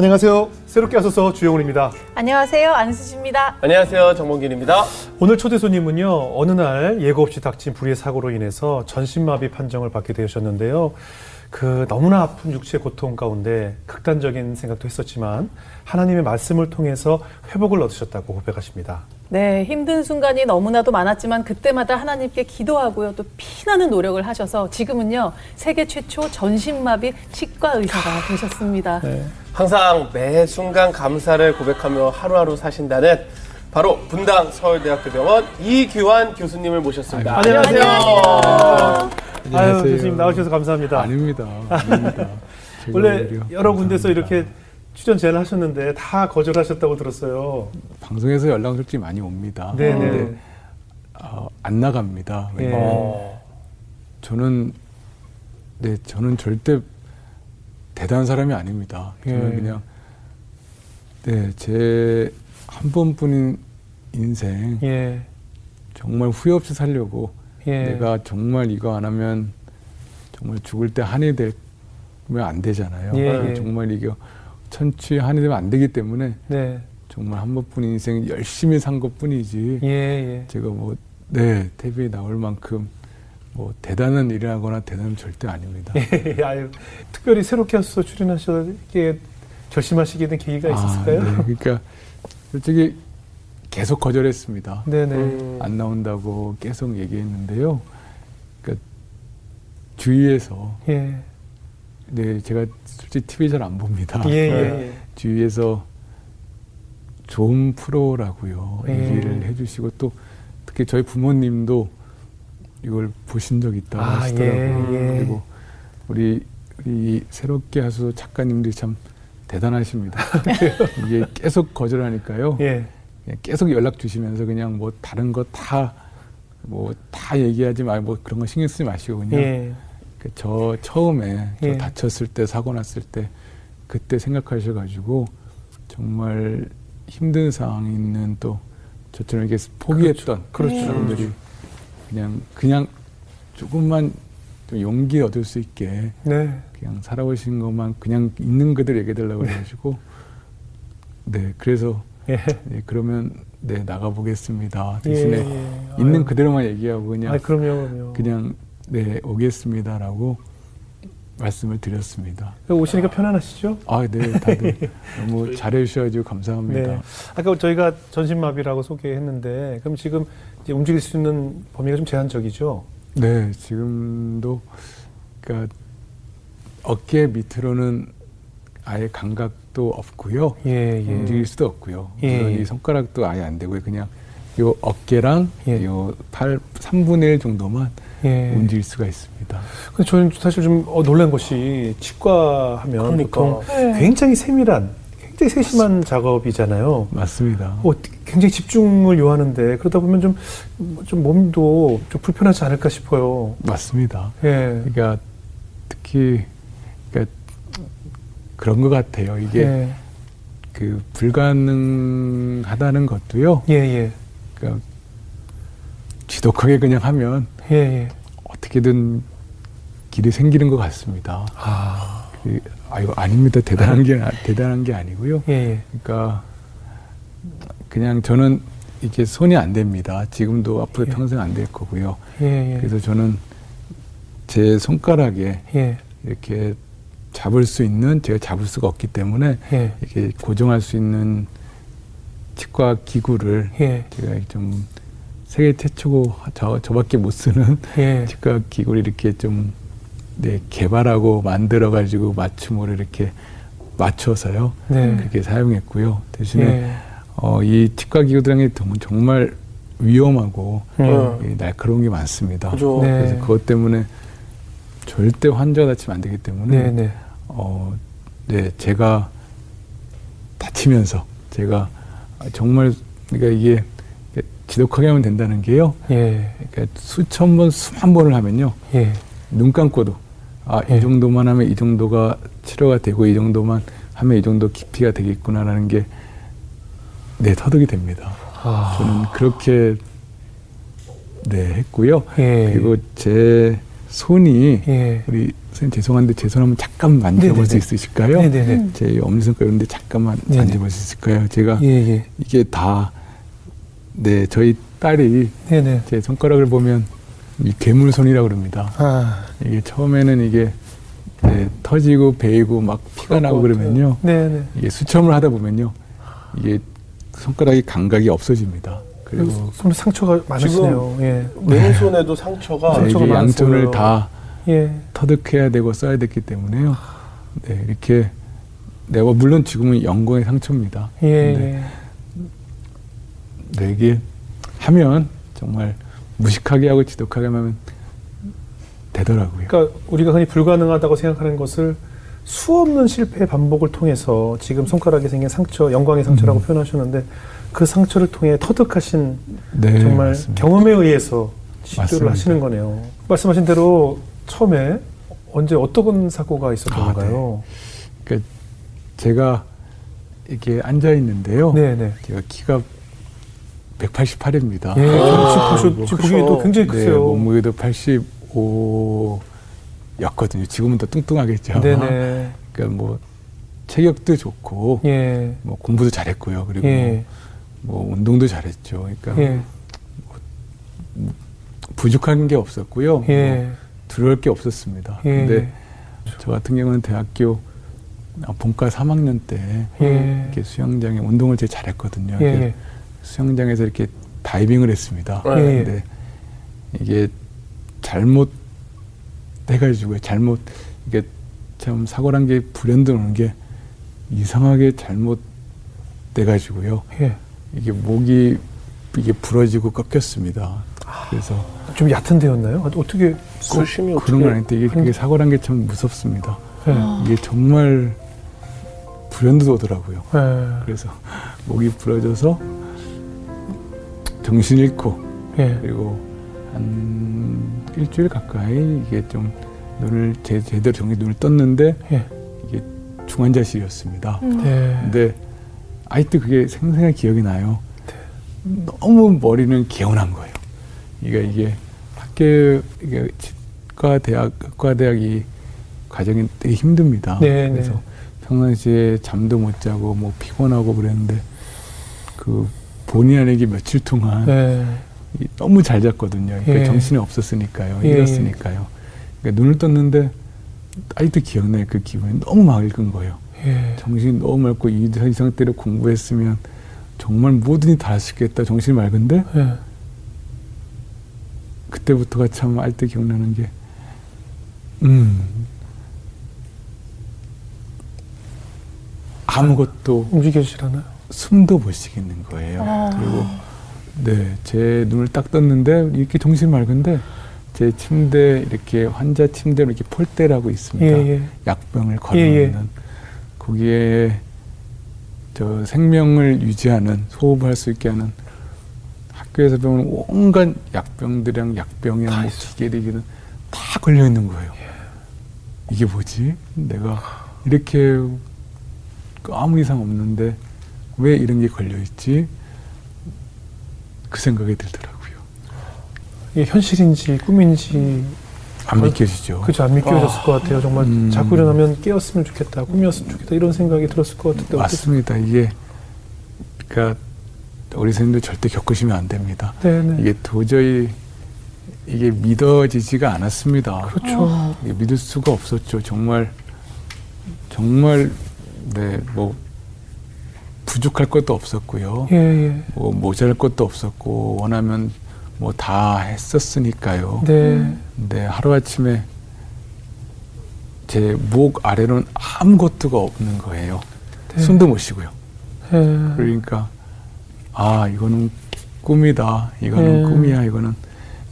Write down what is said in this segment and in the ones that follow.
안녕하세요. 새롭게 하소서 주영훈입니다. 안녕하세요. 안수지입니다. 안녕하세요. 정몽길입니다. 오늘 초대 손님은요. 어느 날 예고 없이 닥친 불의의 사고로 인해서 전신마비 판정을 받게 되셨는데요. 그 너무나 아픈 육체의 고통 가운데 극단적인 생각도 했었지만 하나님의 말씀을 통해서 회복을 얻으셨다고 고백하십니다. 네, 힘든 순간이 너무나도 많았지만 그때마다 하나님께 기도하고요. 또 피나는 노력을 하셔서 지금은요. 세계 최초 전신마비 치과 의사가 되셨습니다. 네. 항상 매 순간 감사를 고백하며 하루하루 사신다는 바로 분당 서울대학교병원 이규환 교수님을 모셨습니다. 안녕하세요. 안녕하세요. 아유, 교수님 나오셔서 감사합니다. 아닙니다. 아닙니다. 원래 여러 군데서 이렇게 출연 제안을 하셨는데 다 거절하셨다고 들었어요. 방송에서 연락 솔직히 많이 옵니다. 네네. 어, 안 나갑니다. 예. 어. 저는 네 저는 절대 대단한 사람이 아닙니다. 저는 예. 그냥 네 제 한 번뿐인 인생 예. 정말 후회 없이 살려고 예. 내가 정말 이거 안 하면 정말 죽을 때 한이 되면 안 되잖아요. 예, 예. 정말 이게 천추 한이 되면 안 되기 때문에 네. 정말 한 번뿐 인생 열심히 산 것뿐이지. 예, 예. 제가 뭐 네, TV에 나올 만큼 뭐 대단한 일을 하거나 대단한 절대 아닙니다. 예, 아유, 특별히 새롭게 하셔서 출연하시게 결심하시게 된 계기가 아, 있었을까요? 네, 그러니까 솔직히 계속 거절했습니다. 네네. 음. 안 나온다고 계속 얘기했는데요. 그러니까 주위에서 예. 네 제가 솔직히 TV 잘 안 봅니다. 예, 예, 예. 주위에서 좋은 프로라고요 예. 얘기를 해주시고 또 특히 저희 부모님도 이걸 보신 적 있다고 아, 하시더라고요. 예, 그리고 우리 우리 새롭게 하수 작가님들이 참 대단하십니다. 이게 계속 거절하니까요. 예. 계속 연락 주시면서 그냥 뭐 다른 거 다 뭐 다 얘기하지 말고 뭐 그런 거 신경 쓰지 마시고 그냥 예. 그저 처음에 저 예. 다쳤을 때 사고 났을 때 그때 생각하셔가지고 정말 힘든 상황이 있는 또 저처럼 이렇게 포기했던 그렇죠. 그렇죠. 사람들이 그냥 그냥 조금만 좀 용기 얻을 수 있게 네. 그냥 살아오신 것만 그냥 있는 그대로 얘기해 달라고 네. 해가지고 네 그래서 예. 네, 그러면 네 나가 보겠습니다 대신에 예, 예. 있는 아유. 그대로만 얘기하고 그냥 아, 그럼요, 그럼요. 그냥 네 오겠습니다라고 말씀을 드렸습니다. 오시니까 편안하시죠? 아, 네, 다들 너무 잘해주셔가지고 감사합니다. 네. 아까 저희가 전신마비라고 소개했는데, 그럼 지금 움직일 수 있는 범위가 좀 제한적이죠? 네, 지금도 그러니까 어깨 밑으로는 아예 감각도 없고요. 예, 예. 움직일 수도 없고요. 예, 물론 이 손가락도 아예 안 되고요. 그냥 요 어깨랑 예. 요팔 3분의 1 정도만 예. 움직일 수가 있습니다. 근데 저는 사실 좀 어, 놀란 것이 치과 하면 그러니까. 보통 네. 굉장히 세밀한 굉장히 세심한 맞습니다. 작업이잖아요. 맞습니다. 어, 굉장히 집중을 요하는데 그러다 보면 좀, 좀 몸도 좀 불편하지 않을까 싶어요. 맞습니다. 예. 그러니까 특히 그러니까 그런 것 같아요. 이게 예. 그 불가능하다는 것도요. 예, 예. 그러니까 지독하게 그냥 하면 예, 예. 어떻게든 길이 생기는 것 같습니다. 아, 그, 아유 아닙니다. 대단한 게 대단한 게 아니고요. 예, 예. 그러니까 그냥 저는 이게 손이 안 됩니다. 지금도 앞으로 예. 평생 안 될 거고요. 예, 예. 그래서 저는 제 손가락에 이렇게 잡을 수 있는 제가 잡을 수가 없기 때문에 이렇게 고정할 수 있는 치과 기구를 제가 좀 세계 최초고 저, 저밖에 못 쓰는 예. 치과 기구를 이렇게 좀 네, 개발하고 만들어 가지고 맞춤으로 이렇게 맞춰서요. 네. 그렇게 사용했고요. 대신에 예. 어, 이 치과 기구들은 정말 위험하고 음. 날카로운 게 많습니다. 그죠. 네. 그래서 그것 때문에 절대 환자가 다치면 안 되기 때문에 네, 네. 어, 네, 제가 다치면서 제가 정말 그러니까 이게 지독하게 하면 된다는 게요. 예. 그러니까 수천 번, 수만 번을 하면요. 예. 눈 감고도 아, 예. 이 정도만 하면 이 정도가 치료가 되고 이 정도만 하면 이 정도 깊이가 되겠구나라는 게 네, 터득이 됩니다. 아. 저는 그렇게 네, 했고요. 예. 그리고 제 손이 예. 우리 선생님 죄송한데 제 손 한번 잠깐 만져볼 수 있으실까요? 네네네. 제 엄지손가락 이런데 잠깐만 네네. 만져볼 수 있을까요? 제가 예, 예. 이게 다 네, 저희 딸이 네네. 제 손가락을 보면 이 괴물 손이라고 그럽니다. 아, 이게 처음에는 이게 네, 터지고 베이고 막 피가 나고 그러면요. 네네. 이게 수첨을 하다 보면요. 이게 손가락이 감각이 없어집니다. 그리고 손에 상처가 많으시네요. 예. 왼손에도 상처가 네, 상처가 이게 양손을. 다 예. 터득해야 되고 써야 됐기 때문에요. 네, 이렇게 내가 물론 지금은 영광의 상처입니다. 예. 네, 이게 하면 정말 무식하게 하고 지독하게 하면 되더라고요. 그러니까 우리가 흔히 불가능하다고 생각하는 것을 수 없는 실패의 반복을 통해서 지금 손가락에 생긴 상처, 영광의 상처라고 음. 표현하셨는데 그 상처를 통해 터득하신 네, 정말 맞습니다. 경험에 의해서 시도를 맞습니다. 하시는 거네요. 말씀하신 대로 처음에 언제 어떤 사고가 있었던 아, 건가요? 그러니까 제가 이렇게 앉아 있는데요. 네, 네. 제가 키가 188입니다. 예, 아, 지금 보시, 지금 보기에도 굉장히 네, 크세요. 몸무게도 85였거든요. 지금은 더 뚱뚱하겠죠. 네, 네. 그러니까 뭐 체격도 좋고 예. 뭐 공부도 잘했고요. 그리고 예. 뭐 운동도 잘했죠. 그러니까 예. 부족한 게 없었고요. 예. 뭐 두려울 게 없었습니다. 예. 근데 저 같은 경우는 대학교 본과 3학년 때 예. 이렇게 수영장에 운동을 제일 잘했거든요. 수영장에서 이렇게 다이빙을 했습니다. 예. 근데 이게 잘못 해가지고 잘못 이게 참 사고란 게 불현듯 오는 게 이상하게 잘못 돼가지고요. 예. 이게 목이 이게 부러지고 꺾였습니다. 그래서 좀 얕은 데였나요? 어떻게 수심이 어떻게 그런 건 아닌데 이게 그게 사고란 게 참 무섭습니다. 예. 이게 정말 불현듯 오더라고요. 예. 그래서 목이 부러져서 정신 잃고 예. 그리고 한 일주일 가까이 이게 좀 눈을 제, 제대로 정리 눈을 떴는데 예. 이게 중환자실이었습니다. 네. 근데 아직도 그게 생생하게 기억이 나요. 너무 머리는 개운한 거예요. 이게 이게 학교 이게 치과 대학 과 대학이 과정이 되게 힘듭니다. 네, 네. 그래서 평상시에 잠도 못 자고 뭐 피곤하고 그랬는데 그 본의 아니게 며칠 동안 예. 이- 너무 잘 잤거든요. 그러니까 예. 정신이 없었으니까요. 예, 잃었으니까요. 그러니까 눈을 떴는데 아직도 기억나요. 그 기분이 너무 맑은 거예요. 예. 정신이 너무 맑고 이 상태로 공부했으면 정말 뭐든지 다 할 수 있겠다. 정신이 맑은데 예. 그때부터가 참 알때 기억나는 게 음. 아무것도 움직여지시라나요? 숨도 못 쉬겠는 거예요. 아. 그리고 네, 제 눈을 딱 떴는데 이렇게 정신 맑은데 제 침대 이렇게 환자 침대로 이렇게 폴대라고 있습니다. 예, 예. 약병을 예, 걸어놓는 예. 거기에 저 생명을 유지하는 소흡을 할수 있게 하는 학교에서 배우는 온갖 약병들이랑 약병이랑 다뭐다 걸려 있는 거예요. 이게 뭐지? 내가 이렇게 아무 이상 없는데 왜 이런 게 걸려 있지? 그 생각이 들더라고요. 이게 현실인지 꿈인지 안 믿겨지죠. 그죠 안 믿겨졌을 것 같아요. 정말 음. 자꾸 일어나면 깨었으면 좋겠다, 꿈이었으면 좋겠다 이런 생각이 들었을 것 같은데? 맞습니다. 이게 그러니까 우리 선생님도 절대 겪으시면 안 됩니다. 네네. 이게 도저히 이게 믿어지지가 않았습니다. 그렇죠. 이게 믿을 수가 없었죠. 정말 정말 네뭐 부족할 것도 없었고요. 예, 예. 뭐 모자랄 것도 없었고 원하면 뭐 다 했었으니까요. 네. 근데 하루 아침에 제 목 아래로는 아무것도가 없는 거예요. 네. 숨도 못 쉬고요. 예. 그러니까 아 이거는 꿈이다. 이거는 음. 꿈이야. 이거는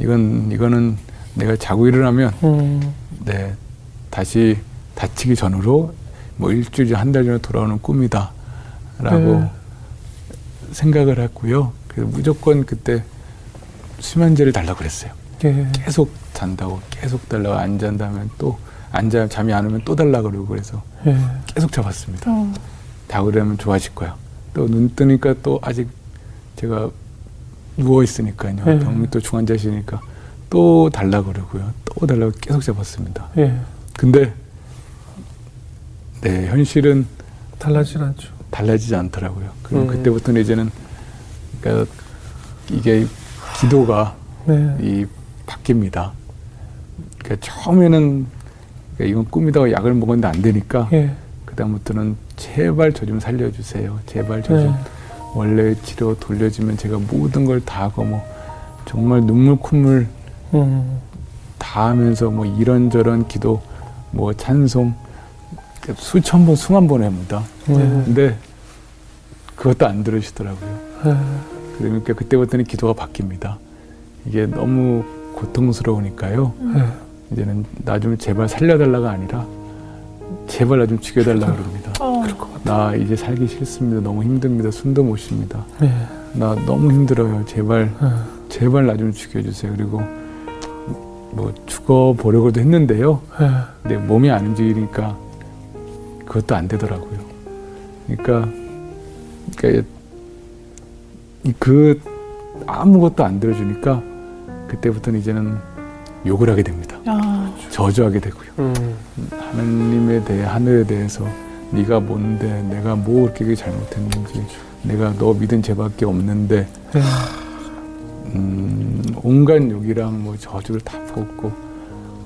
이건 이거는 내가 자고 일어나면 음. 네 다시 다치기 전으로 뭐 일주일 한 달 전에 돌아오는 꿈이다 라고 네. 생각을 했고요. 그래서 무조건 그때 수면제를 달라고 그랬어요. 예. 계속 잔다고 계속 달라고 안 잔다면 또 앉아 잠이 안 오면 또 달라 그러고 그래서 예. 계속 잡았습니다. 어. 다 그러면 좋아질 거야. 또 눈 뜨니까 또 아직 제가 누워 있으니까요. 네. 병이 또 중환자시니까 또 달라 그러고요. 또 달라고 계속 잡았습니다. 예. 근데 네 현실은 달라지지 않죠. 달라지지 않더라고요. 그럼 음. 그때부터는 이제는 그러니까 이게 기도가 네. 이 바뀝니다. 그러니까 처음에는 그러니까 이건 꿈이다 약을 먹었는데 안 되니까 예. 그다음부터는 제발 저 좀 살려주세요. 제발 저좀 네. 원래 치료 돌려주면 제가 모든 걸 다 하고 뭐 정말 눈물 콧물 음. 다 하면서 뭐 이런저런 기도 뭐 찬송 수천 번 수만 번 합니다. 네. 근데 그것도 안 들으시더라고요. 네. 그러니까 그때부터는 기도가 바뀝니다. 이게 너무 고통스러우니까요. 네. 이제는 나 좀 제발 살려달라가 아니라 제발 나 좀 죽여달라 그럽니다. 어. 나 이제 살기 싫습니다. 너무 힘듭니다. 숨도 못 쉽니다. 네. 나 너무 힘들어요. 제발 네. 제발 나 좀 죽여주세요. 그리고 뭐 죽어 보려고도 했는데요. 네. 근데 몸이 안 움직이니까 그것도 안 되더라고요. 그러니까, 그러니까 그 아무것도 안 들어주니까 그때부터는 이제는 욕을 하게 됩니다. 아. 저주하게 되고요. 음. 하나님에 대해 하늘에 대해서 네가 뭔데 내가 뭐 그렇게 잘못했는지 내가 너 믿은 죄밖에 없는데 네. 음, 온갖 욕이랑 뭐 저주를 다 퍼붓고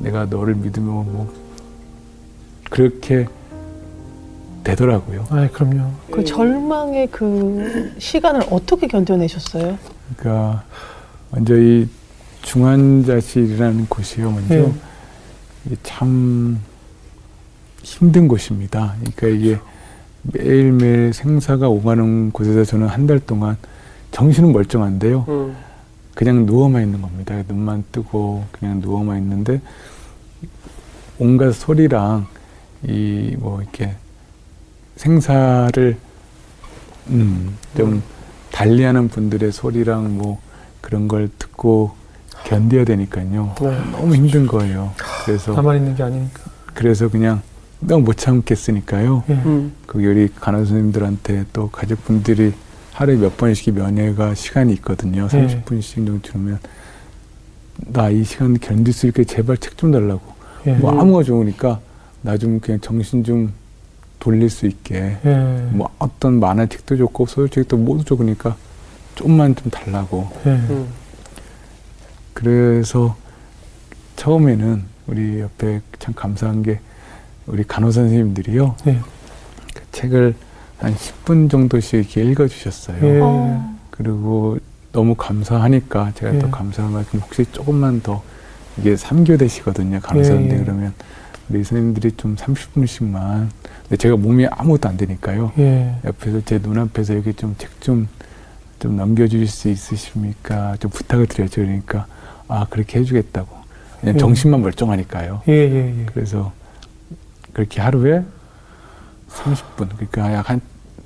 내가 너를 믿으면 뭐 그렇게 되더라고요. 아, 그럼요. 그 절망의 그 시간을 어떻게 견뎌내셨어요? 그러니까 먼저 이 중환자실이라는 곳이요. 먼저 네. 참 힘든 곳입니다. 그러니까 이게 매일매일 생사가 오가는 곳에서 저는 한 달 동안 정신은 멀쩡한데요. 음. 그냥 누워만 있는 겁니다. 눈만 뜨고 그냥 누워만 있는데 온갖 소리랑 이 뭐 이렇게 생사를 음, 좀 달리하는 분들의 소리랑 뭐 그런 걸 듣고 견뎌야 되니까요. 네. 너무 힘든 거예요. 그래서 가만히 있는 게 아니니까. 그래서 그냥 너무 못 참겠으니까요. 예. 음. 그 우리 간호 선생님들한테 또 가족분들이 하루에 몇 번씩 면회가 시간이 있거든요. 30분씩 정도 주면 나 이 시간 견딜 수 있게 제발 책 좀 달라고. 예. 뭐 아무가 좋으니까 나 좀 그냥 정신 좀 돌릴 수 있게 예. 뭐 어떤 만화 책도 좋고 소설책도 모두 좋으니까 좀만 좀 달라고. 예. 음. 그래서 처음에는 우리 옆에 참 감사한 게 우리 간호사 선생님들이요. 예. 그 책을 한 10분 정도씩 이렇게 읽어주셨어요. 예. 어. 그리고 너무 감사하니까 제가 예. 또 감사한 말씀 혹시 조금만 더 이게 3교대시거든요. 간호사인데 예, 예. 그러면 우리 선생님들이 좀 30분씩만 근데 제가 몸이 아무것도 안 되니까요. 예. 옆에서 제 눈앞에서 여기 좀책 좀 좀 넘겨주실 수 있으십니까? 좀 부탁을 드려죠. 그러니까 아 그렇게 해주겠다고. 그냥 예. 정신만 멀쩡하니까요. 예, 예, 예. 그래서 그렇게 하루에 30분 그러니까 약 한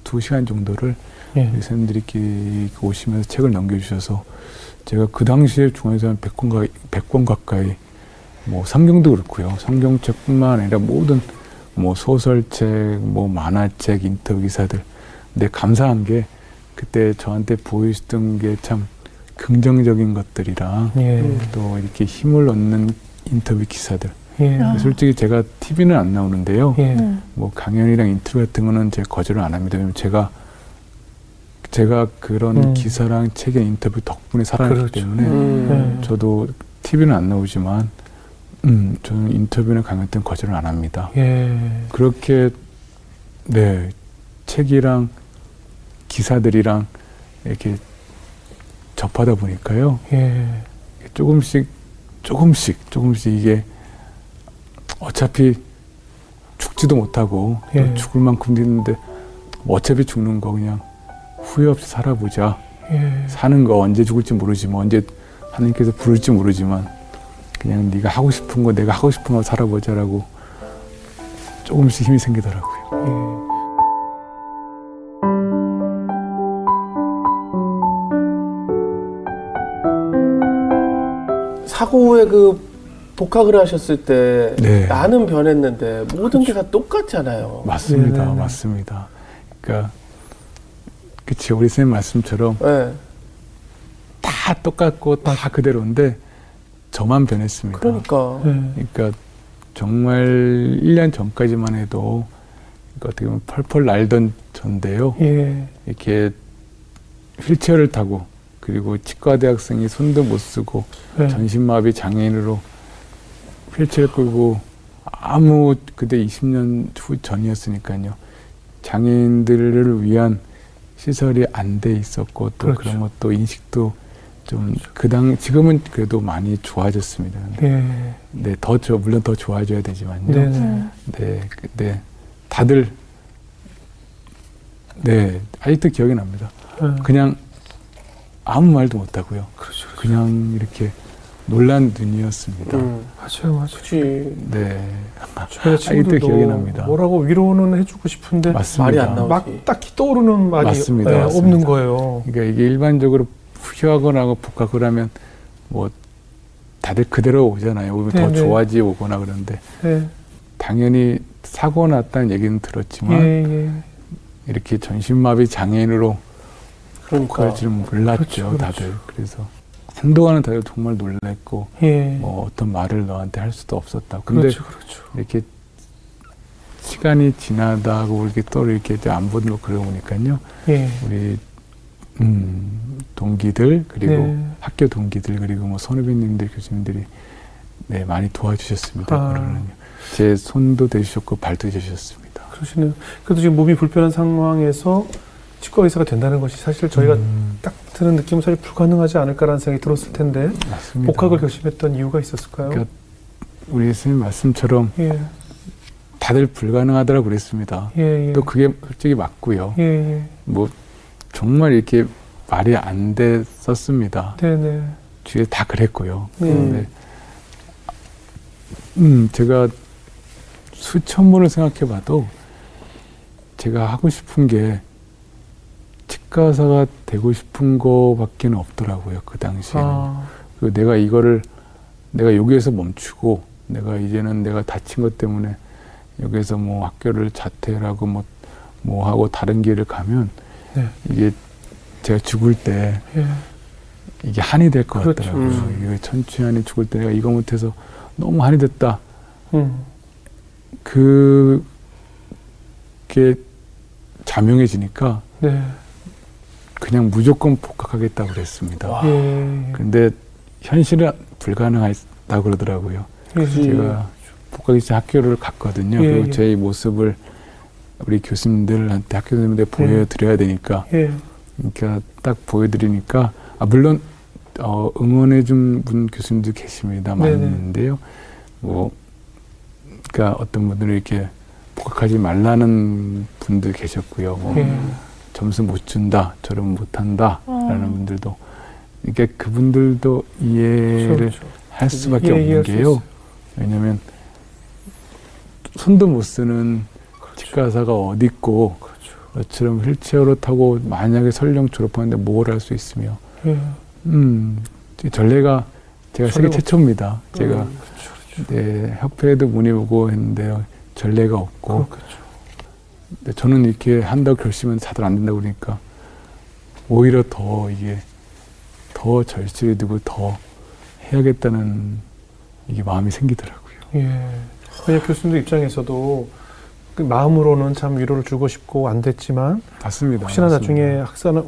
두 시간 정도를 예. 선생님들이 이렇게 오시면서 책을 넘겨주셔서 제가 그 당시에 중앙에서 한 100권, 가, 100권 가까이 뭐 성경도 그렇고요. 성경책뿐만 아니라 모든 뭐 소설책, 뭐 만화책, 인터뷰 기사들. 근데 감사한 게 그때 저한테 보이시던 게 참 긍정적인 것들이랑 예. 또 이렇게 힘을 얻는 인터뷰 기사들. 예. 솔직히 제가 TV는 안 나오는데요. 예. 음. 뭐 강연이랑 인터뷰 같은 거는 제가 거절을 안 합니다. 왜냐면 제가 제가 그런 음. 기사랑 책의 인터뷰 덕분에 살아났기 그렇죠. 때문에 음. 저도 TV는 안 나오지만 음, 저는 인터뷰나 강연 때는 거절을 안 합니다. 예. 그렇게 네 책이랑 기사들이랑 이렇게 접하다 보니까요. 예. 조금씩 조금씩 조금씩 이게 어차피 죽지도 못하고 예. 죽을 만큼 됐는데 뭐 어차피 죽는 거 그냥 후회 없이 살아보자. 예. 사는 거 언제 죽을지 모르지만 언제 하나님께서 부를지 모르지만 그냥 네가 하고 싶은 거 내가 하고 싶은 거 살아보자라고 조금씩 힘이 생기더라고요. 예. 사고 후에 그 복학을 하셨을 때 네. 나는 변했는데 모든 게 다 똑같잖아요. 맞습니다, 네. 맞습니다. 그러니까 그치 우리 선생님 말씀처럼 네. 다 똑같고 다 그대로인데 저만 변했습니다. 그러니까. 네. 그러니까 정말 1년 전까지만 해도 그러니까 어떻게 보면 펄펄 날던 전데요. 예. 이렇게 휠체어를 타고 그리고 치과 대학생이 손도 못 쓰고 네. 전신마비 장애인으로 휠체어 끌고 아무 그때 20년 후 전이었으니까요. 장애인들을 위한 시설이 안 돼 있었고 또 그렇죠. 그런 것도 인식도 좀 그당 지금은 그래도 많이 좋아졌습니다. 네. 네, 더 저 물론 더 좋아져야 되지만요. 네, 네. 네, 네, 다들 네 아직도 기억이 납니다. 네. 그냥 아무 말도 못 하고요. 그렇죠, 그렇죠. 그냥 이렇게 놀란 눈이었습니다. 음, 맞아요, 맞아요. 그치. 네. 저희 친구들도 기억이 납니다. 뭐라고 위로는 해주고 싶은데 맞습니다. 말이 안 나오지. 막 딱히 떠오르는 말이 맞습니다, 네, 맞습니다. 없는 거예요. 그러니까 이게 일반적으로 휴학을 하고 복학을 하면 뭐 다들 그대로 오잖아요. 오면 네, 더 네. 좋아지 오거나 그런데 네. 당연히 사고 났다는 얘기는 들었지만 예, 예. 이렇게 전신마비 장애인으로 그러니까. 줄 몰랐죠, 그렇죠, 그렇죠. 다들. 그래서 한동안은 다들 정말 놀랬고 예. 뭐 어떤 말을 너한테 할 수도 없었다. 근데 그렇죠, 그렇죠. 이렇게 시간이 지나다고 이렇게 또 이렇게 안 보는 거 그러고 보니까요. 예. 우리 음, 동기들 그리고 네. 학교 동기들 그리고 뭐 선후배님들 교수님들이 네 많이 도와주셨습니다. 아. 그러는요. 제 손도 대주셨고 발도 대주셨습니다. 그러시네요. 그래도 지금 몸이 불편한 상황에서 치과 의사가 된다는 것이 사실 저희가 음. 딱 드는 느낌은 사실 불가능하지 않을까라는 생각이 들었을 텐데 맞습니다. 복학을 결심했던 이유가 있었을까요? 그러니까 우리 선생님 말씀처럼 예. 다들 불가능하더라고 그랬습니다. 예, 예. 또 그게 솔직히 맞고요. 예, 예. 뭐 정말 이렇게 말이 안 됐었습니다. 네네. 주위에 다 그랬고요. 네. 그런데 음 제가 수천 번을 생각해봐도 제가 하고 싶은 게 치과사가 되고 싶은 거밖에 없더라고요. 그 당시에는. 아. 그 내가 이거를 내가 여기에서 멈추고 내가 이제는 내가 다친 것 때문에 여기에서 뭐 학교를 자퇴하고 뭐, 뭐 하고 다른 길을 가면 네. 이게 제가 죽을 때 예. 이게 한이 될 것 그렇죠. 같더라고요. 음. 이게 천추한이 죽을 때 내가 이거 못해서 너무 한이 됐다. 음. 그게 자명해지니까 네. 그냥 무조건 복학하겠다고 그랬습니다. 예. 근데 현실은 불가능하다고 그러더라고요. 예. 제가 복학이 학교를 갔거든요. 예. 그리고 제 모습을 우리 교수님들한테 학교 선생님들 네. 보여드려야 되니까. 예. 그러니까 딱 보여드리니까 아 물론 어, 응원해 준 분 교수님도 계십니다. 많은데요. 뭐 그러니까 어떤 분들은 이렇게 복학하지 말라는 분도 계셨고요. 뭐 예. 점수 못 준다, 저러면 못한다라는 어. 분들도 이게 그분들도 이해를 그렇죠. 할 수밖에 없는 게요. 왜냐하면 손도 못 쓰는. 치과사가 어디 있고 그렇죠. 너처럼 휠체어로 타고 만약에 설령 졸업하는데 뭘 할 수 있으며 예. 음 전례가 제가 세계 최초입니다. 음, 제가 그렇죠, 네, 협회에도 문의 오고 했는데요. 전례가 없고. 근데 저는 이렇게 한다고 결심은 다들 안 된다고 그러니까 오히려 더 이게 더 절실히 되고 더 해야겠다는 이게 마음이 생기더라고요. 예. 그냥 교수님들 입장에서도 그 마음으로는 참 위로를 주고 싶고 안 됐지만 맞습니다. 혹시나 맞습니다. 나중에 학사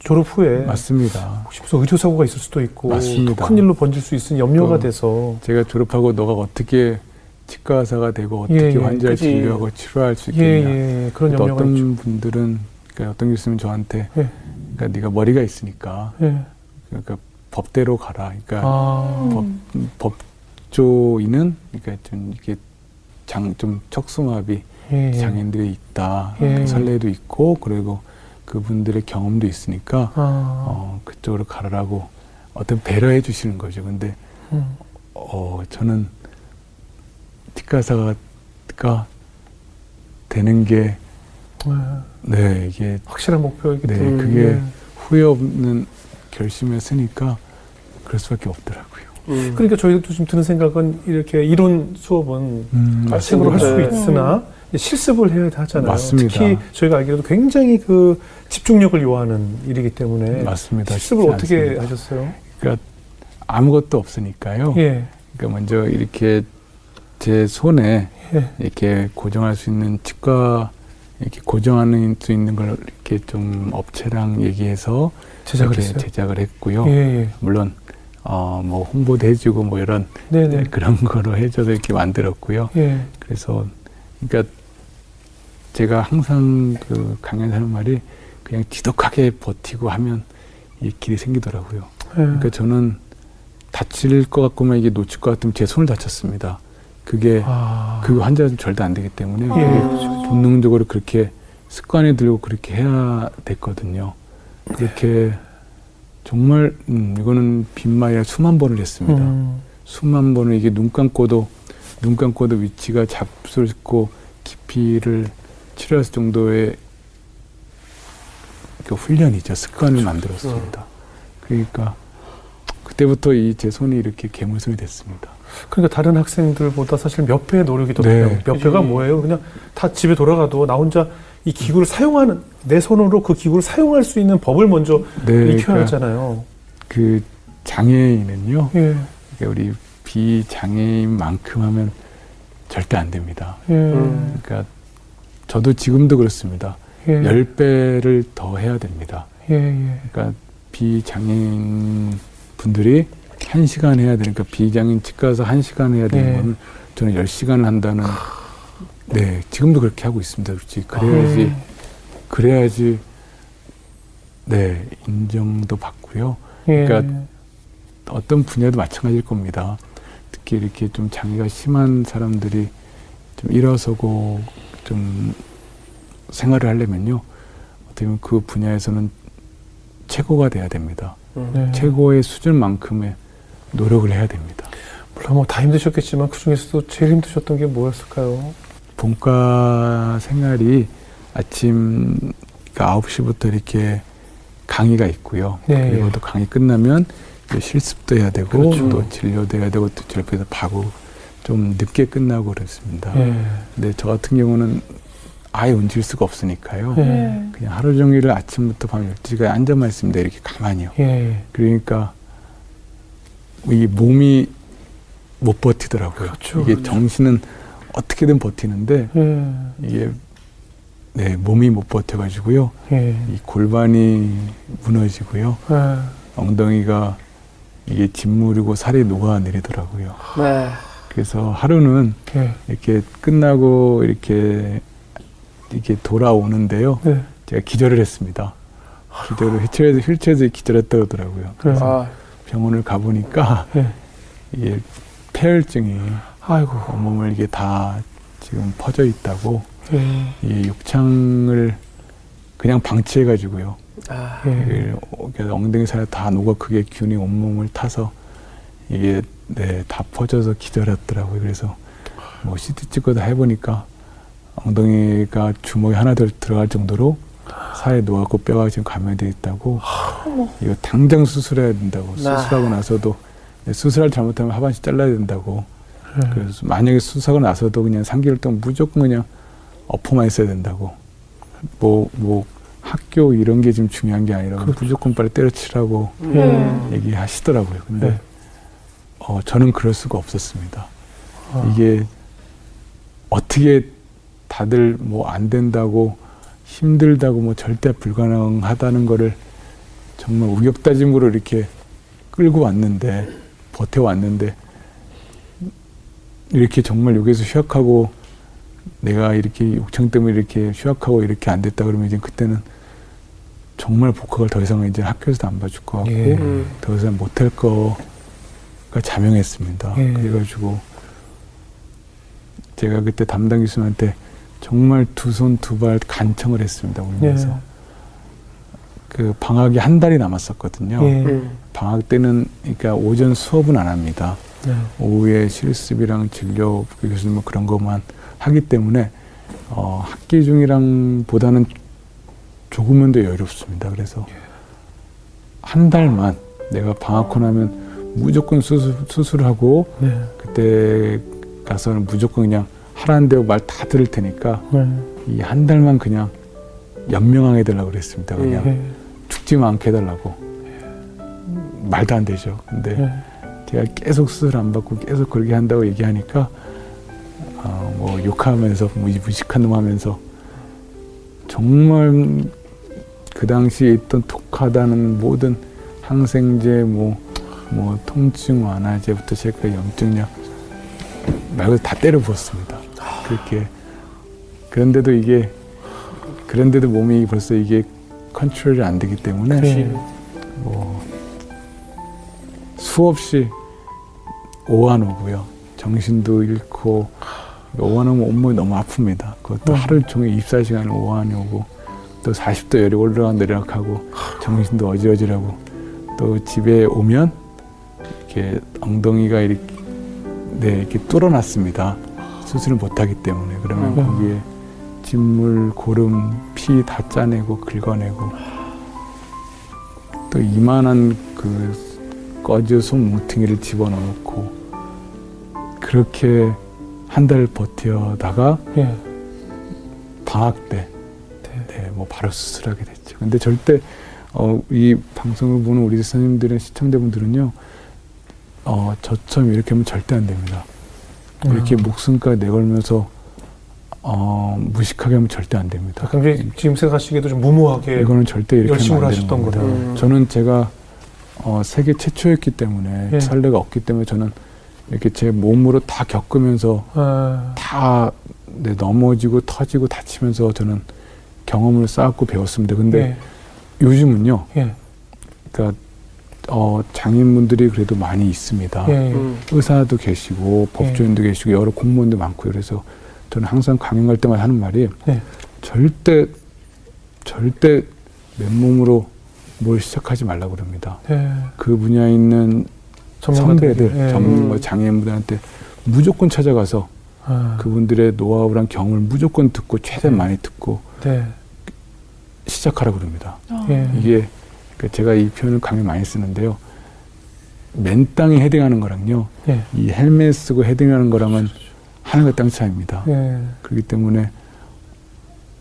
졸업 후에 맞습니다. 혹시 무슨 의료 사고가 있을 수도 있고 맞습니다. 큰 일로 번질 수 있으니 염려가 돼서 제가 졸업하고 너가 어떻게 치과 의사가 되고 어떻게 예, 예. 환자를 그치. 진료하고 치료할 수 있겠냐. 예, 예. 그런 염려가 어떤 있죠. 분들은 그러니까 어떤 교수님 저한테 예. 그러니까 네가 머리가 있으니까 예. 그러니까 법대로 가라. 그러니까 아. 법, 법조인은 그러니까 좀 이게 장 좀 척수마비 장애인들이 있다. 그 설레도 있고 그리고 그분들의 경험도 있으니까 아. 어, 그쪽으로 가라라고 어떤 배려해 주시는 거죠. 근데 음. 어, 저는 치과사가 되는 게, 네. 네, 이게. 확실한 목표이기 네, 때문에. 그게 네. 후회 없는 결심했으니까 그럴 수밖에 없더라고요. 음. 그러니까 저희도 좀 드는 생각은 이렇게 이론 수업은 음, 책으로 할 수 있으나 음. 실습을 해야 하잖아요. 맞습니다. 특히 저희가 알기로도 굉장히 그 집중력을 요하는 일이기 때문에 맞습니다. 실습을 어떻게 않습니다. 하셨어요? 그러니까 아무것도 없으니까요. 예. 그러니까 먼저 이렇게 제 손에 예. 이렇게 고정할 수 있는 치과 이렇게 고정하는 수 있는 걸 이렇게 좀 업체랑 얘기해서 제작을 했어요. 제작을 했고요. 예, 예. 물론 어 뭐 홍보도 해주고 뭐 이런 네네. 그런 거로 해줘서 이렇게 만들었고요. 예. 그래서 그러니까 제가 항상 그 강연에서 하는 말이 그냥 지독하게 버티고 하면 이 길이 생기더라고요. 예. 그러니까 저는 다칠 것 같고만 이게 놓칠 것 같으면 제 손을 다쳤습니다. 그게 아. 그 환자는 절대 안 되기 때문에 예. 그게 본능적으로 그렇게 습관에 들고 그렇게 해야 됐거든요. 그렇게 정말 음, 이거는 빈말이라 수만 번을 했습니다. 음. 수만 번을 이게 눈 감고도 눈 감고도 위치가 잡수있고 깊이를 치료할 정도의 그 훈련이죠. 습관을 만들었습니다. 그러니까 그때부터 이 제 손이 이렇게 괴물손이 됐습니다. 그러니까 다른 학생들보다 사실 몇 배의 노력이 더 네. 필요해요. 몇 배가 뭐예요? 그냥 다 집에 돌아가도 나 혼자 이 기구를 사용하는 내 손으로 그 기구를 사용할 수 있는 법을 먼저 네, 익혀야 그러니까 하잖아요. 그 장애인은요. 예. 그러니까 우리 비장애인만큼 하면 절대 안 됩니다. 예. 음. 그러니까 저도 지금도 그렇습니다. 예. 열 배를 더 해야 됩니다. 예. 예. 그러니까 비장애인 분들이 한 시간 해야 되니까 비장애인 치과에서 한 시간 해야 되는 네. 거는 저는 열 시간을 한다는 네 지금도 그렇게 하고 있습니다. 그렇지 그래야지 음. 그래야지 네 인정도 받고요. 예. 그러니까 어떤 분야도 마찬가지일 겁니다. 특히 이렇게 좀 장애가 심한 사람들이 좀 일어서고 좀 생활을 하려면요. 어떻게 보면 그 분야에서는 최고가 돼야 됩니다. 네. 최고의 수준만큼의 노력을 해야 됩니다. 물론 뭐 다 힘드셨겠지만 그 중에서도 제일 힘드셨던 게 뭐였을까요? 본과 생활이 아침 9시부터 이렇게 강의가 있고요. 네. 그리고 또 강의 끝나면 실습도 해야 되고 그렇죠. 또 진료도 해야 되고 또 옆에서 봐고 좀 늦게 끝나고 그렇습니다. 예. 근데 저 같은 경우는 아예 움직일 수가 없으니까요. 예. 그냥 하루 종일을 아침부터 밤 12시까지 앉아만 있습니다. 이렇게 가만히요. 예. 그러니까 이 몸이 못 버티더라고요. 그렇죠. 이게 정신은 어떻게든 버티는데 예. 이게 네 몸이 못 버텨가지고요. 예. 이 골반이 무너지고요. 예. 엉덩이가 이게 짓무르고 살이 녹아 내리더라고요. 네. 그래서 하루는 예. 이렇게 끝나고 이렇게 이렇게 돌아오는데요. 네. 제가 기절을 했습니다. 기절을 휠체어에서 휠체어에서 기절했다 그러더라고요. 그래서 아, 병원을 가보니까 예. 이게 폐혈증이 아이고. 온몸을 이게 다 지금 퍼져 있다고 예. 이 욕창을 그냥 방치해가지고요. 아, 예. 이게 그래서 엉덩이 살에 다 녹아 그게 균이 온몸을 타서 이게 네, 다 퍼져서 기절했더라고요. 그래서 뭐 CT 찍고 다 해보니까 엉덩이가 주먹이 하나 더 들어갈 정도로 살에 녹았고 뼈가 지금 감염돼 있다고 이거 당장 수술해야 된다고 나. 수술하고 나서도 수술할 잘못하면 하반신 잘라야 된다고 예. 그래서 만약에 수술하고 나서도 그냥 3개월 동안 무조건 그냥 엎어만 있어야 된다고 뭐뭐 학교 이런 게 지금 중요한 게 아니라 그렇죠. 무조건 빨리 때려치라고 음. 얘기하시더라고요. 근데 네. 어, 저는 그럴 수가 없었습니다. 아. 이게 어떻게 다들 뭐 안 된다고 힘들다고 뭐 절대 불가능하다는 거를 정말 우격다짐으로 이렇게 끌고 왔는데 버텨왔는데 이렇게 정말 여기서 휴학하고 내가 이렇게 욕창 때문에 이렇게 휴학하고 이렇게 안 됐다 그러면 이제 그때는 정말 복학을 더 이상 이제 학교에서도 안 봐줄 것 같고 예. 음. 더 이상 못할 거가 자명했습니다. 예. 그래가지고 제가 그때 담당 교수님한테 정말 두 손 두 발 간청을 했습니다. 울면서 예. 그 방학이 한 달이 남았었거든요. 예. 음. 방학 때는 그러니까 오전 수업은 안 합니다. 네. 오후에 실습이랑 진료 그 교수님 뭐 그런 것만 하기 때문에 어, 학기 중이랑 보다는 조금은 더 여유롭습니다. 그래서 한 달만 내가 방학 후 나면 무조건 수술, 수술하고 네. 그때 가서는 무조건 그냥 하라는 대로 말 다 들을 테니까 네. 이한 달만 그냥 연명하게 해달라고 그랬습니다. 그냥 예. 죽지만 않게 해달라고. 말도 안 되죠. 근데 예. 제가 계속 수술 안 받고 계속 그렇게 한다고 얘기하니까 어, 뭐 욕하면서 뭐 무식한 놈 하면서 정말 그 당시에 있던 독하다는 모든 항생제 뭐, 뭐 통증 완화제부터 시작해 염증약 말고 다 때려 부었습니다. 그렇게 그런데도 이게 그런데도 몸이 벌써 이게 컨트롤이 안 되기 때문에 네. 뭐 수없이 오한오고요. 정신도 잃고 오한오면 온몸이 너무 아픕니다. 그것도 음. 하루 종일 24시간을 오한이 오고 또 40도 열이 올라가 내려가고 정신도 어지러지라고 또 집에 오면 이렇게 엉덩이가 이렇게 네 이렇게 뚫어놨습니다. 수술을 못하기 때문에 그러면 음. 거기에 진물, 고름, 피 다 짜내고 긁어내고 또 이만한 그 꺼져 손 뭉탱이를 집어넣고 그렇게 한 달 버텨다가 예. 방학 때, 네. 네, 뭐 바로 수술하게 됐죠. 근데 절대 어, 이 방송을 보는 우리 선생님들의 시청자분들은요, 어, 저처럼 이렇게 하면 절대 안 됩니다. 이렇게 음. 목숨까지 내걸면서 어, 무식하게 하면 절대 안 됩니다. 약간 이게 지금 생각하시기에도 좀 무모하게 이거는 절대 이렇게 열심을 하셨던. 거다. 음. 저는 제가 어, 세계 최초였기 때문에 예. 설레가 없기 때문에 저는 이렇게 제 몸으로 다 겪으면서 아, 다 네, 넘어지고 터지고 다치면서 저는 경험을 쌓았고 배웠습니다. 근데 예. 요즘은요, 예. 그러니까 어, 장인분들이 그래도 많이 있습니다. 예. 예. 음. 의사도 계시고 법조인도 계시고 여러 공무원도 많고 그래서 저는 항상 강연 갈 때마다 하는 말이 네. 절대 절대 맨몸으로 뭘 시작하지 말라고 그럽니다. 예. 그 분야에 있는 전문가들에게. 선배들, 예. 전문가 음. 장애인분들한테 무조건 찾아가서 아, 그분들의 노하우랑 경험을 무조건 듣고 최대한 많이 듣고 네. 시작하라고 그럽니다. 예. 이게 제가 이 표현을 강의 많이 쓰는데요. 맨 땅에 헤딩하는 거랑요, 예. 이 헬멧 쓰고 헤딩하는 거랑은 하늘과 땅 차이입니다. 예. 그렇기 때문에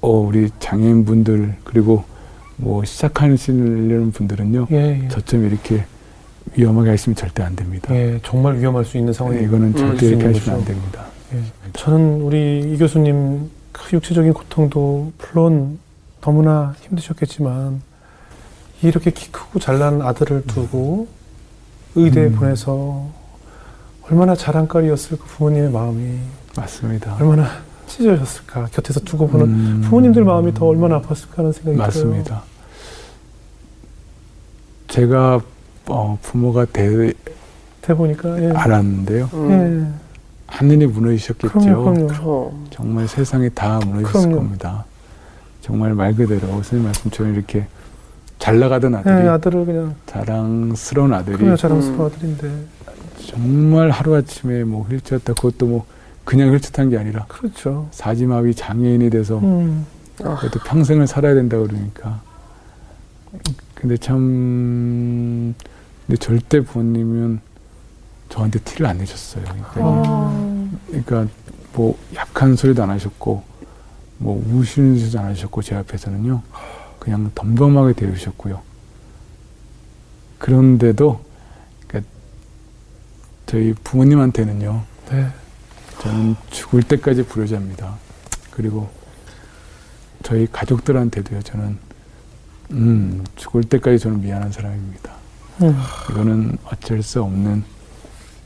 어 우리 장애인 분들 그리고 뭐 시작하시는 분들은요, 예. 예. 저처럼 이렇게 위험하게 하시면 절대 안 됩니다. 예. 정말 위험할 수 있는 상황이 네, 이거는 절대 수 이렇게 하시면 안. 됩니다. 예. 저는 우리 이 교수님 그 육체적인 고통도 물론 너무나 힘드셨겠지만 이렇게 키 크고 잘난 아들을 두고 의대에 음. 보내서 얼마나 자랑거리였을 그 부모님의 마음이 맞습니다. 얼마나 찢어졌을까 곁에서 두고 보는 음, 부모님들 마음이 더 얼마나 아팠을까 하는 생각이 들어요. 맞습니다. 제가 어, 부모가 되 해보니까 예. 알았는데요. 음. 예. 하늘이 무너지셨겠죠. 그럼요, 그럼요. 그럼. 정말 세상이 다 무너졌을 그럼요. 겁니다. 정말 말 그대로 선생님 말씀처럼 이렇게 잘 나가던 예, 아들이 아들을 그냥 자랑스러운 아들이 그냥 자랑스러운 아들인데 정말 하루아침에 뭐 휠체어타 그것도 뭐 그냥 휠체어 탄 게 아니라 그렇죠. 사지마비 장애인이 돼서 음. 그것도 평생을 살아야 된다 그러니까 근데 참 근데 절대 부모님은 저한테 티를 안 내셨어요. 그러니까, 아. 그러니까 뭐 약한 소리도 안 하셨고 뭐 우시는 소리도 안 하셨고 제 앞에서는요 그냥 덤덤하게 대우셨고요. 그런데도 그러니까 저희 부모님한테는요 네. 저는 죽을 때까지 불효자입니다. 그리고 저희 가족들한테도요 저는 음 죽을 때까지 저는 미안한 사람입니다. 음. 이거는 어쩔 수 없는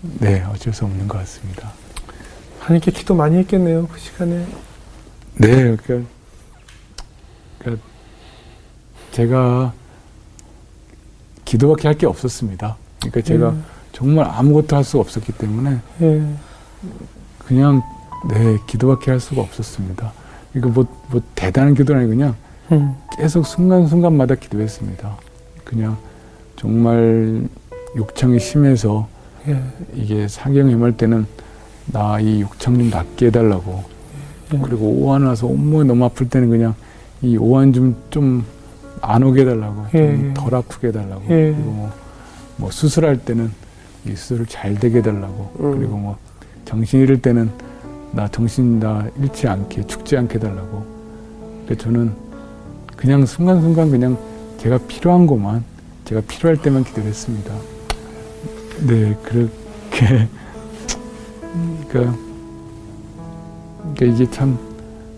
네 어쩔 수 없는 것 같습니다. 하나님께 기도 많이 했겠네요 그 시간에. 네 그러니까, 그러니까 제가 기도밖에 할 게 없었습니다. 그러니까 제가 음. 정말 아무것도 할 수가 없었기 때문에 예. 그냥 네 기도밖에 할 수가 없었습니다. 그러니까 뭐, 뭐 대단한 기도는 아니고 그냥 음. 계속 순간순간마다 기도했습니다. 그냥 정말 욕창이 심해서 예. 이게 사경이 임할 때는 나 이 욕창 좀 낫게 해달라고 예. 그리고 오한 와서 온몸이 너무 아플 때는 그냥 이 오한 좀좀 안 오게 해달라고 예, 좀 예. 덜 아프게 해달라고 예. 그리고 뭐, 뭐 수술할 때는 이 수술을 잘 되게 해달라고 음. 그리고 뭐 정신 잃을 때는 나 정신 나 잃지 않게 죽지 않게 해달라고 근데 저는 그냥 순간순간 그냥 제가 필요한 것만 제가 필요할 때만 기도를 했습니다 네 그렇게 그러니까 그러니까 이게 참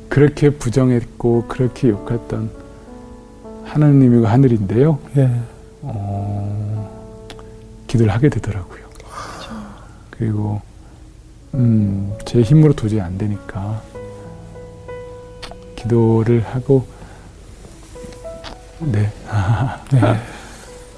그렇게 부정했고 그렇게 욕했던 하나님이고 하늘인데요. 예. 어, 기도를 하게 되더라고요. 그리고 음, 제 힘으로 도저히 안 되니까 기도를 하고 네. 네.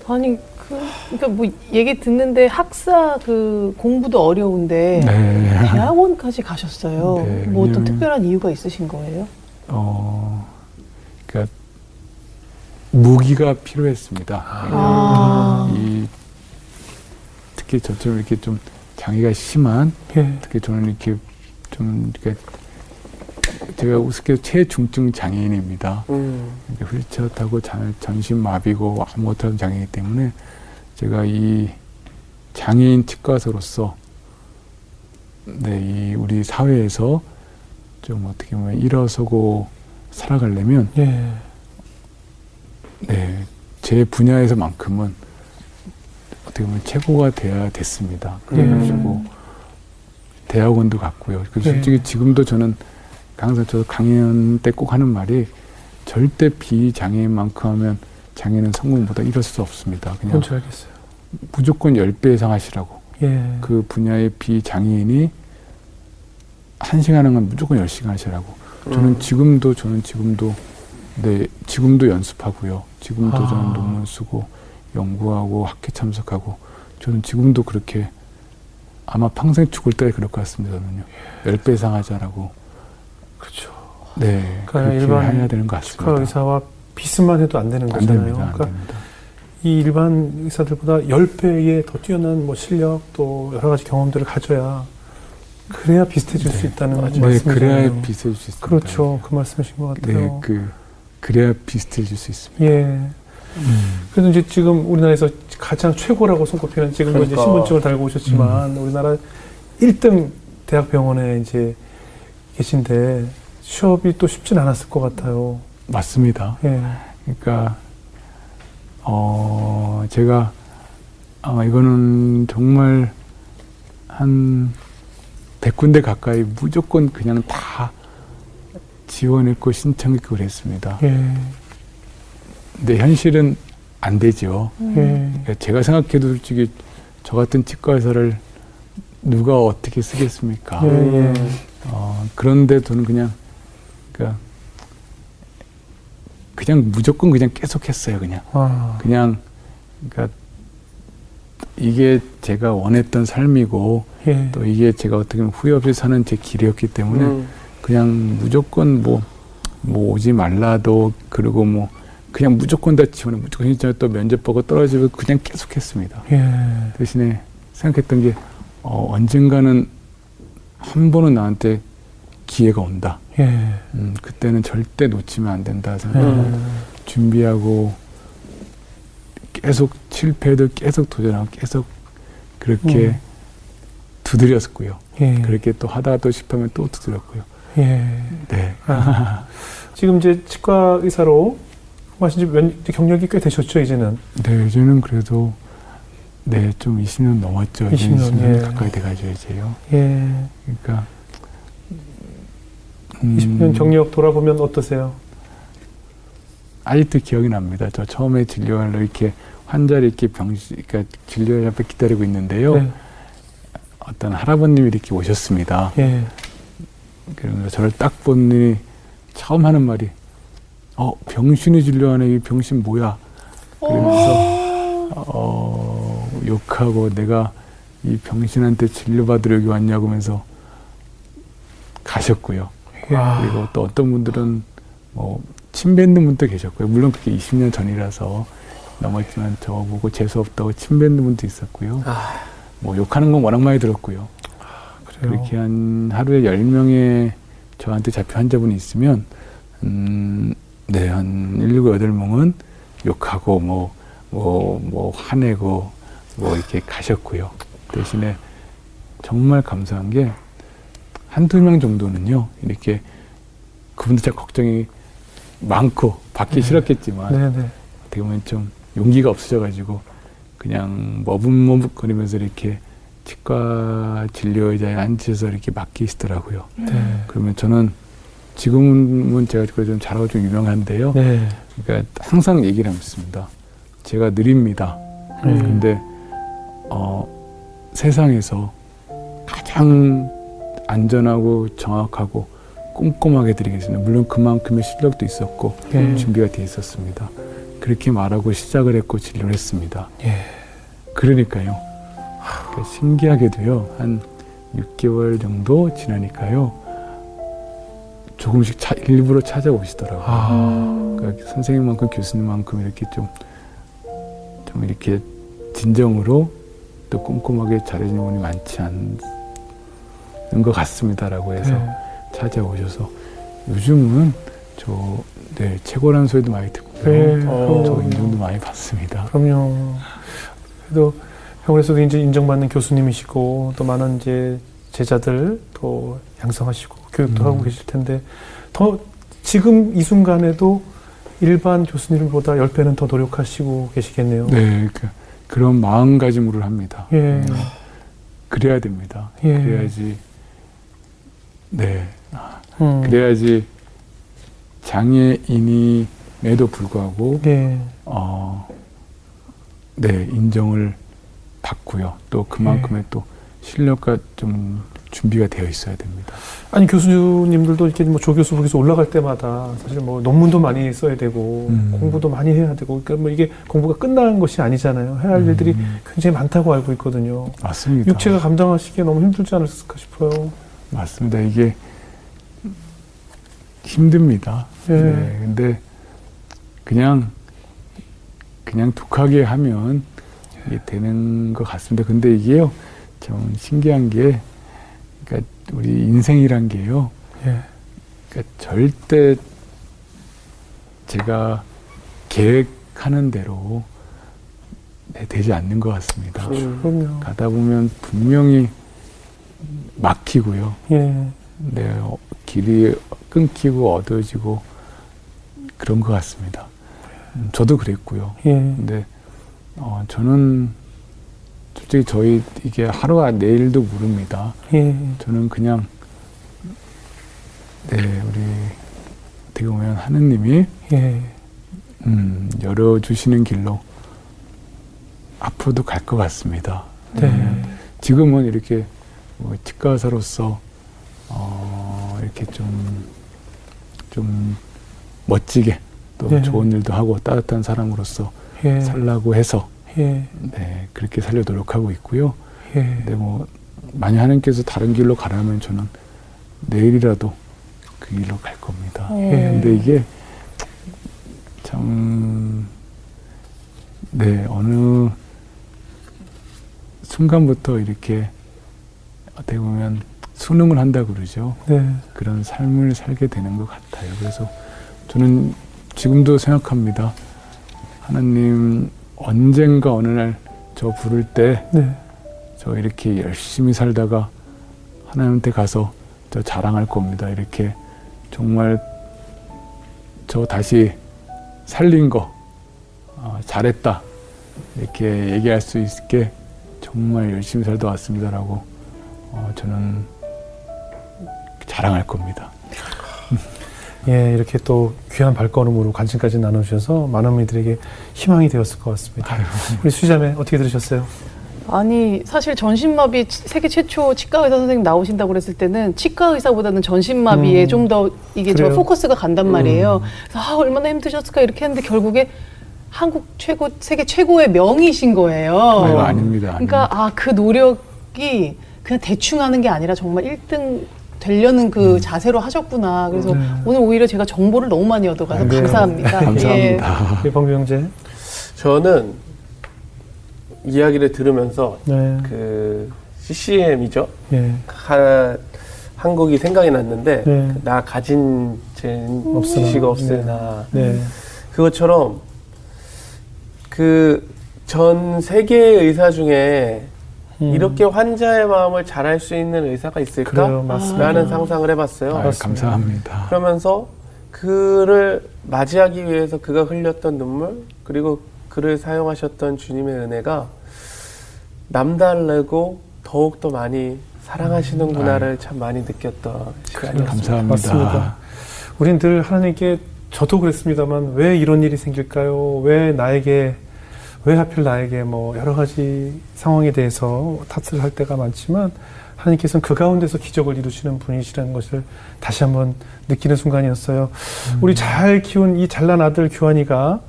아니 그 그러니까 뭐 얘기 듣는데 학사 그 공부도 어려운데 네. 대학원까지 가셨어요. 네, 뭐 어떤 특별한 이유가 있으신 거예요? 어, 무기가 필요했습니다. 아. 이 특히 저처럼 이렇게 좀 장애가 심한 예. 특히 저는 이렇게 좀 이렇게 제가 우습게 최중증 장애인입니다. 음. 휠체어 타고 전신 마비고 아무것도 장애이기 때문에 제가 이 장애인 치과서로서 네, 이 우리 사회에서 좀 어떻게 보면 일어서고 살아가려면 예. 네, 제 분야에서만큼은 어떻게 보면 최고가 돼야 됐습니다. 그래가지고 예. 대학원도 갔고요. 그 솔직히 예. 지금도 저는 항상 저도 강연 때 꼭 하는 말이 절대 비장애인만큼 하면 장애는 성공보다 이럴 수 없습니다. 그냥 알겠어요. 무조건 10배 이상 하시라고. 예. 그 분야의 비장애인이 한 시간 하는 무조건 10시간 하시라고. 저는 음. 지금도 저는 지금도 네, 지금도 연습하고요. 지금도 아. 저는 논문 쓰고 연구하고 학회 참석하고 저는 지금도 그렇게 아마 평생 죽을 때까지 그럴 것 같습니다. 저는요. 10배 이상 하자라고. 그렇죠. 네. 그러니까 일반 해야 되는 것 같습니다. 치과 의사와 비슷만 해도 안 되는 안 거잖아요. 됩니다. 그러니까 됩니다. 이 일반 의사들보다 10배의 더 뛰어난 뭐 실력 또 여러 가지 경험들을 가져야 그래야 비슷해질 네. 수 있다는 네, 말씀이잖아요. 그래야 비슷해질 수 있습니다. 그렇죠. 그 말씀이신 것 같아요. 네, 그 그래야 비슷해질 수 있습니다. 예. 음. 그래서 이제 지금 우리나라에서 가장 최고라고 손꼽히는 지금도 그러니까. 이제 신분증을 달고 오셨지만 음. 우리나라 1등 대학병원에 이제 계신데 취업이 또 쉽진 않았을 것 같아요. 맞습니다. 예. 그러니까 어 제가 아마 이거는 정말 한 100군데 가까이 무조건 그냥 다 지원했고 신청했고 그랬습니다. 예. 근데 현실은 안 되죠. 음. 그러니까 제가 생각해도 솔직히 저 같은 치과 의사를 누가 어떻게 쓰겠습니까? 예, 예. 어, 그런데 저는 그냥, 그니까, 그냥 무조건 그냥 계속했어요, 그냥. 아. 그냥, 그니까, 이게 제가 원했던 삶이고, 예. 또 이게 제가 어떻게 보면 후회 없이 사는 제 길이었기 때문에, 음. 그냥 무조건 뭐, 뭐 오지 말라도, 그리고 뭐, 그냥 무조건 다 지원해, 무조건 신청해 또 면접 보고 떨어지고 그냥 계속했습니다. 예. 대신에 생각했던 게, 어, 언젠가는 한 번은 나한테 기회가 온다. 예. 음, 그때는 절대 놓치면 안 된다 생각하고 예. 준비하고 계속 실패해도 계속 도전하고 계속 그렇게 음. 두드렸었고요. 예. 그렇게 또 하다가 또 실패하면 또 두드렸고요. 예. 네. 아. 지금 이제 치과 의사로 하신 지 경력이 꽤 되셨죠, 이제는? 네, 이제는 그래도 네, 좀 20년 넘었죠. 20년, 20년 예. 가까이 돼가지고 이제요. 예. 그러니까 음, 20년 경력 돌아보면 어떠세요? 아직도 기억이 납니다. 저 처음에 진료하러 이렇게 환자를 이렇게 병실, 그러니까 진료를 앞에 기다리고 있는데요. 네. 어떤 할아버님이 이렇게 오셨습니다. 예. 그러면서 저를 딱 보니 처음 하는 말이, 어, 병신이 진료하네. 이 병신 뭐야? 그러면서, 어, 욕하고 내가 이 병신한테 진료받으러 여기 왔냐고 하면서 가셨고요. 와. 그리고 또 어떤 분들은 뭐 침뱉는 분도 계셨고요. 물론 그게 20년 전이라서 넘었지만 저 보고 재수 없다고 침뱉는 분도 있었고요. 아. 뭐 욕하는 건 워낙 많이 들었고요. 아, 그렇게 한 하루에 10명의 저한테 잡혀 환자분이 있으면 음, 네, 한 7, 8명은 욕하고 뭐, 뭐, 뭐, 화내고 뭐 이렇게 가셨고요. 대신에 정말 감사한 게 한두 명 정도는요, 이렇게 그분들 참 걱정이 많고 받기 네. 싫었겠지만 네, 네. 어떻게 보면 좀 용기가 없으셔가지고 그냥 머뭇머뭇거리면서 이렇게 치과 진료 의자에 앉으셔서 이렇게 맡기시더라고요. 네. 그러면 저는 지금은 제가 좀 잘하고 좀 유명한데요. 네. 그러니까 항상 얘기를 합니다. 제가 느립니다. 네. 근데 어, 세상에서 가장 안전하고 정확하고 꼼꼼하게 드리겠습니다. 물론 그만큼의 실력도 있었고 네. 준비가 돼 있었습니다. 그렇게 말하고 시작을 했고 진료를 했습니다. 예. 그러니까요. 신기하게도요. 한 6개월 정도 지나니까요. 조금씩 차, 일부러 찾아오시더라고요. 아. 그러니까 선생님만큼 교수님만큼 이렇게 좀, 좀 이렇게 진정으로 또 꼼꼼하게 잘해주는 분이 많지 않은 것 같습니다라고 해서 네. 찾아오셔서 요즘은 저, 네, 최고라는 소리도 많이 듣고요. 네, 어, 저 인정도 많이 받습니다. 그럼요. 그래도 병원에서도 이제 인정받는 교수님이시고 또 많은 이제 제자들 또 양성하시고 교육도 음. 하고 계실 텐데 더 지금 이 순간에도 일반 교수님보다 10배는 더 노력하시고 계시겠네요. 네. 그, 그런 마음가짐으로 합니다. 예. 음, 그래야 됩니다. 예. 그래야지, 네. 음. 그래야지 장애인임에도 불구하고, 예. 어, 네, 인정을 받고요. 또 그만큼의 예. 또 실력과 좀 준비가 되어 있어야 됩니다. 아니 교수님들도 이렇게 뭐 조교수 부에서 올라갈 때마다 사실 뭐 논문도 많이 써야 되고 음. 공부도 많이 해야 되고 그러니까 뭐 이게 공부가 끝난 것이 아니잖아요. 해야 할 음. 일들이 굉장히 많다고 알고 있거든요. 맞습니다. 육체가 감당하시기에 너무 힘들지 않을까 싶어요. 맞습니다. 이게 힘듭니다. 예. 네. 근데 그냥 그냥 독하게 하면 되는 것 같습니다. 근데 이게요, 좀 신기한 게, 그러니까 우리 인생이란 게요, 예. 그러니까 절대 제가 계획하는 대로 네, 되지 않는 것 같습니다. 그렇죠. 가다 보면 분명히 막히고요. 예. 네, 어, 길이 끊기고 어두워지고 그런 것 같습니다. 음, 저도 그랬고요. 예. 근데 어, 저는 솔직히 저희 이게 하루와 내일도 모릅니다. 예. 저는 그냥 네 우리 어떻게 보면 하느님이 예. 음, 열어주시는 길로 앞으로도 갈 것 같습니다. 네. 음, 지금은 이렇게 뭐 치과 의사로서 어, 이렇게 좀, 좀 멋지게 또 네. 좋은 일도 하고 따뜻한 사람으로서 예. 살라고 해서 예. 네 그렇게 살려 노력하고 있고요. 예. 근데 뭐 만약 하나님께서 다른 길로 가라면 저는 내일이라도 그 길로 갈 겁니다. 예. 근데 이게 참 네, 어느 순간부터 이렇게 어떻게 보면 수능을 한다 그러죠. 네. 그런 삶을 살게 되는 것 같아요. 그래서 저는 지금도 생각합니다. 하나님 언젠가 어느 날 저 부를 때, 네. 저 이렇게 열심히 살다가 하나님한테 가서 저 자랑할 겁니다. 이렇게 정말 저 다시 살린 거 어, 잘했다 이렇게 얘기할 수 있게 정말 열심히 살다 왔습니다라고 어, 저는 자랑할 겁니다. 예, 이렇게 또 귀한 발걸음으로 관심까지 나눠주셔서 많은 분들에게 희망이 되었을 것 같습니다. 아유. 우리 수자매 어떻게 들으셨어요? 아니 사실 전신마비 세계 최초 치과 의사 선생님 나오신다고 그랬을 때는 치과 의사보다는 전신마비에 음, 좀더 이게? 저 포커스가 간단 말이에요. 음. 그래서 아, 얼마나 힘드셨을까 이렇게 했는데 결국에 한국 최고 세계 최고의 명이신 거예요. 아유, 아닙니다. 그러니까 아 그 노력이 그냥 대충 하는 게 아니라 정말 1등 되려는 그 음. 자세로 하셨구나. 그래서 네. 오늘 오히려 제가 정보를 너무 많이 얻어가서 네. 감사합니다. 감사합니다. 예. 방병재 저는 이야기를 들으면서 네. 그 CCM이죠. 네. 하, 한국이 생각이 났는데 네. 나 가진 지식가 없으나 네. 네. 그것처럼 그 전 세계 의사 중에 음. 이렇게 환자의 마음을 잘 알 수 있는 의사가 있을까? 그래요, 라는 상상을 해봤어요. 아, 감사합니다. 그러면서 그를 맞이하기 위해서 그가 흘렸던 눈물 그리고 그를 사용하셨던 주님의 은혜가 남다르고 더욱 더 많이 사랑하시는구나를 참 많이 느꼈던 시간이었습니다. 감사합니다. 맞습니다. 우린 늘 하나님께 저도 그랬습니다만 왜 이런 일이 생길까요? 왜 나에게 왜 하필 나에게 뭐 여러 가지 상황에 대해서 탓을 할 때가 많지만 하나님께서는 그 가운데서 기적을 이루시는 분이시라는 것을 다시 한번 느끼는 순간이었어요. 음. 우리 잘 키운 이 잘난 아들 규환이가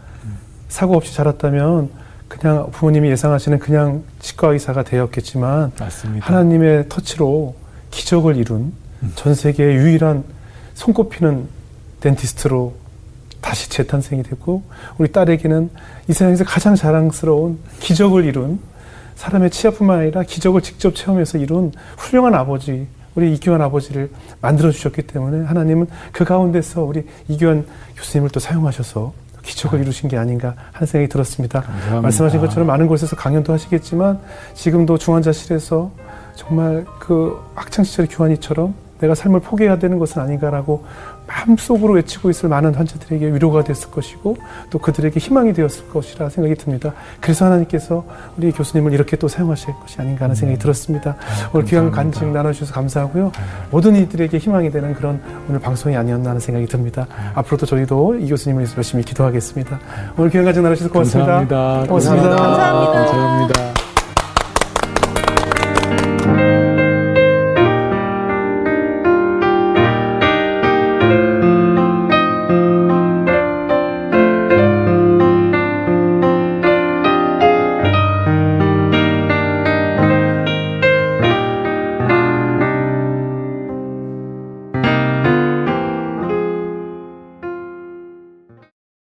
사고 없이 자랐다면 그냥 부모님이 예상하시는 그냥 치과 의사가 되었겠지만 맞습니다. 하나님의 터치로 기적을 이룬 음. 전 세계의 유일한 손꼽히는 덴티스트로 다시 재탄생이 됐고 우리 딸에게는 이 세상에서 가장 자랑스러운 기적을 이룬 사람의 치아뿐만 아니라 기적을 직접 체험해서 이룬 훌륭한 아버지 우리 이규환 아버지를 만들어 주셨기 때문에 하나님은 그 가운데서 우리 이규환 교수님을 또 사용하셔서 기적을 아. 이루신 게 아닌가 하는 생각이 들었습니다. 감사합니다. 말씀하신 것처럼 많은 곳에서 강연도 하시겠지만 지금도 중환자실에서 정말 그 학창 시절 교환이처럼 내가 삶을 포기해야 되는 것은 아닌가라고 마음속으로 외치고 있을 많은 환자들에게 위로가 됐을 것이고 또 그들에게 희망이 되었을 것이라 생각이 듭니다. 그래서 하나님께서 우리 교수님을 이렇게 또 사용하실 것이 아닌가 하는 생각이 음. 들었습니다. 아, 오늘 귀한 간증 나눠주셔서 감사하고요. 네. 모든 이들에게 희망이 되는 그런 오늘 방송이 아니었나 하는 생각이 듭니다. 네. 앞으로도 저희도 이 교수님을 위해서 열심히 기도하겠습니다. 오늘 귀한 간증 나눠주셔서 고맙습니다. 감사합니다. 고맙습니다. 감사합니다. 감사합니다.